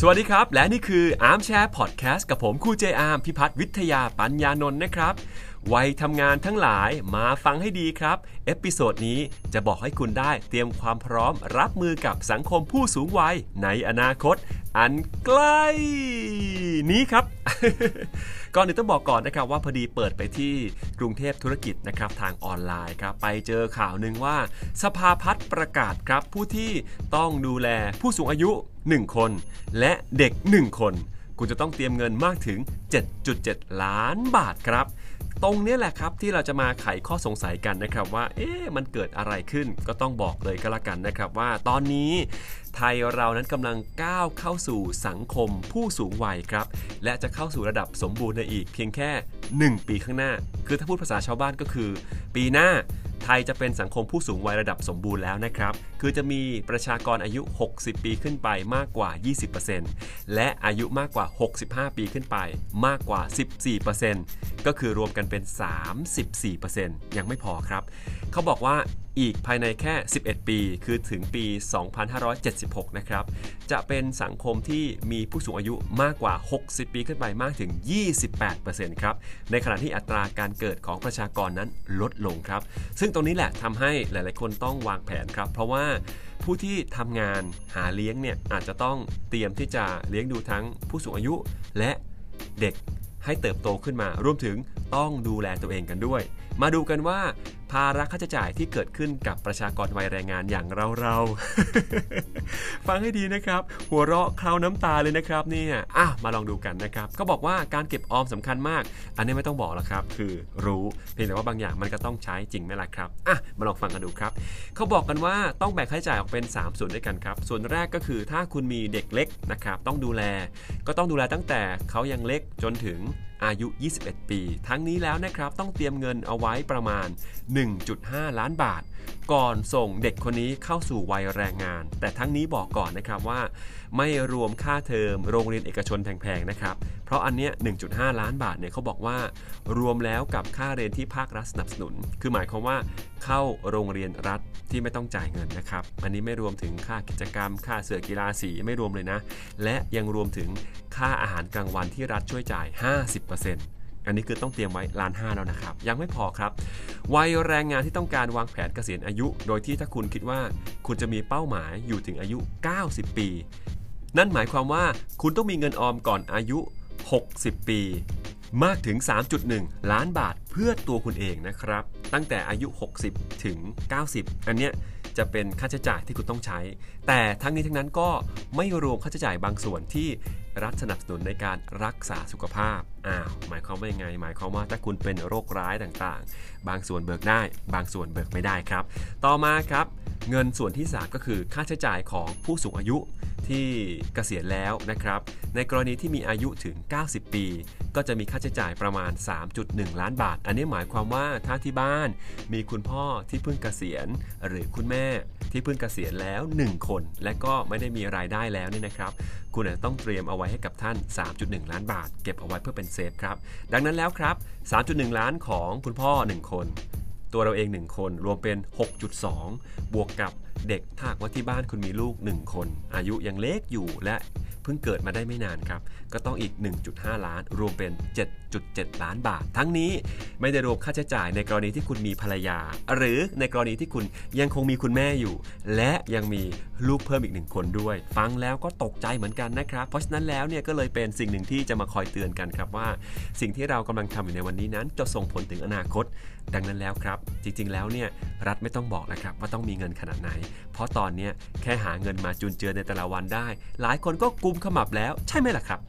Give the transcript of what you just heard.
สวัสดีครับ และนี่คือ Armchair Podcast กับผมครูเจอาร์มพิพัฒน์วิทยาปัญญานนท์นะครับ วัยทำงานทั้งหลายมาฟังให้ดีครับ episode นี้จะบอกให้คุณได้เตรียมความพร้อมรับมือกับสังคมผู้สูงวัยในอนาคต อันใกล้นี้ครับ ก่อนอื่นต้องบอกก่อนนะครับว่าพอดีเปิดไปที่กรุงเทพธุรกิจนะครับทางออนไลน์ครับไปเจอข่าวหนึ่งว่า สภาพัฒน์ประกาศครับผู้ที่ต้องดูแลผู้สูงอายุ 1 คน และเด็ก 1 คน คุณจะต้องเตรียมเงินมากถึง 7.7 ล้านบาทครับ ตรงนี้แหละครับที่เราจะมาไขข้อสงสัยกันนะครับว่า เอ๊ะมันเกิดอะไรขึ้นก็ต้องบอกเลยก็แล้วกันนะครับว่าตอนนี้ไทยเรานั้นกำลังก้าวเข้าสู่สังคมผู้สูงวัยครับ และจะเข้าสู่ระดับสมบูรณ์ในอีกเพียงแค่ 1 ปีข้างหน้า คือถ้าพูดภาษาชาวบ้านก็คือ ปีหน้า ไทยจะเป็นสังคมผู้สูงวัยระดับสมบูรณ์แล้วนะครับ คือจะมีประชากรอายุ 60 ปีขึ้นไปมากกว่า 20%และอายุมากกว่า 65 ปีขึ้นไปมากกว่า 14%ก็คือรวมกันเป็น 34%ยังไม่พอครับ เขาบอกว่า อีกภายในแค่ 11 ปี คือถึงปี 2576 นะครับ จะเป็นสังคมที่มีผู้สูงอายุมากกว่า 60 ปีขึ้นไปมากถึง 28%ครับ ในขณะที่อัตราการเกิดของประชากรนั้นลดลงครับ ซึ่งตรงนี้แหละทำให้หลายๆ คนต้องวางแผนครับ เพราะว่าผู้ที่ทำงานหาเลี้ยงเนี่ยอาจจะต้องเตรียมที่จะเลี้ยงดูทั้งผู้สูงอายุและเด็กให้เติบโตขึ้นมารวมถึงต้องดูแลตัวเองกันด้วย มาดูกันว่า ภาระค่าใช้จ่ายที่เกิดขึ้นกับประชากรวัยแรงงานอย่างเราเราๆฟังให้ดีนะครับ หัวเราะเคล้าน้ำตาเลยนะครับเนี่ยอะมาลองดูกันนะครับก็บอกว่าการเก็บออมสำคัญมาก อันนี้ไม่ต้องบอกแล้วครับ คือรู้เพียงแต่ว่าบางอย่างมันก็ต้องใช้จริงไหมล่ะครับอะมาลองฟังกันดูครับเขาบอกกันว่าต้องแบ่งค่าใช้จ่ายออกเป็น 3 ส่วนด้วยกันครับ ส่วนแรกก็คือถ้าคุณมีเด็กเล็กนะครับต้องดูแล ก็ต้องดูแลตั้งแต่เขายังเล็กจนถึงอายุ 21 ปี ทั้งนี้แล้วนะครับต้องเตรียมเงินเอาไว้ประมาณ 1.5 ล้านบาท ก่อนส่งเด็กคนนี้เข้าสู่วัยแรงงาน แต่ทั้งนี้บอกก่อนนะครับว่า ไม่รวมค่าเทอมโรงเรียนเอกชนแพงๆนะครับเพราะอันเนี้ย 1.5 ล้านบาทเนี่ยเขาบอกว่ารวมแล้วกับค่าเรียนที่ภาครัฐสนับสนุน คือหมายความว่าเข้าโรงเรียนรัฐที่ไม่ต้องจ่ายเงินนะครับ อันนี้ไม่รวมถึงค่ากิจกรรม ค่าเสื้อกีฬาสีไม่รวมเลยนะ และยังรวมถึงค่าอาหารกลางวันที่รัฐช่วยจ่าย 50%อันนี้คือต้องเตรียมไว้ล้านห้าแล้วนะครับ ยังไม่พอครับ วัยแรงงานที่ต้องการวางแผนเกษียณอายุ โดยที่ถ้าคุณคิดว่าคุณจะมีเป้าหมายอยู่ถึงอายุ 90 ปี นั่นหมายความว่าคุณต้องมีเงินออมก่อนอายุ 60 ปี มากถึง 3.1 ล้านบาทเพื่อตัวคุณเองนะครับ ตั้งแต่อายุ 60 ถึง 90 อันเนี้ยจะเป็นค่าใช้จ่ายที่คุณต้องใช้ แต่ทั้งนี้ทั้งนั้นก็ไม่รวมค่าใช้จ่ายบางส่วนที่รัฐสนับสนุนในการรักษาสุขภาพ อ้าว หมายความว่ายังไง หมายความว่าถ้าคุณเป็นโรคร้ายต่างๆ บางส่วนเบิกได้ บางส่วนเบิกไม่ได้ครับ ต่อมาครับ เงินส่วนที่ 3 ก็คือค่าใช้จ่ายของผู้สูงอายุที่เกษียณแล้วนะครับ ในกรณีที่มีอายุถึง 90 ปี ก็จะมีค่าใช้จ่ายประมาณ 3.1 ล้านบาท อันนี้หมายความว่าถ้าที่บ้านมีคุณพ่อที่เพิ่งเกษียณ หรือคุณแม่ที่เพิ่งเกษียณแล้ว 1 คน และก็ไม่ได้มีรายได้แล้วเนี่ยนะครับ คุณอาจจะต้องเตรียมเอาไว้ให้กับท่าน 3.1 ล้านบาท เก็บเอาไว้เพื่อเป็นเซฟครับ ดังนั้นแล้วครับ 3.1 ล้านของคุณพ่อ 1 คน ตัวเราเอง1คนรวมเป็น 6.2 บวกกับเด็กถ้าหากว่าที่บ้านคุณมีลูก 1 คน อายุยังเล็กอยู่และ เพิ่งเกิดมาได้ไม่นานครับ ก็ต้องอีก 1.5 ล้าน รวมเป็น 7.7 ล้านบาท ทั้งนี้ไม่ได้รวมค่าใช้จ่ายในกรณีที่คุณมีภรรยา หรือในกรณีที่คุณยังคงมีคุณแม่อยู่ และยังมีลูกเพิ่มอีกหนึ่งคนด้วย ฟังแล้วก็ตกใจเหมือนกันนะครับ เพราะฉะนั้นแล้วเนี่ยก็เลยเป็นสิ่งหนึ่งที่จะมาคอยเตือนกันครับว่า สิ่งที่เรากำลังทำอยู่ในวันนี้นั้น จะส่งผลถึงอนาคต ดังนั้นแล้วครับ จริงๆ แล้วเนี่ยรัฐไม่ต้องบอกนะครับว่าต้องมีเงินขนาดไหน เพราะตอนนี้แค่หาเงินมาจุนเจือในแต่ละวันได้ หลายคนก็กุมขมับแล้วใช่ไหมล่ะครับ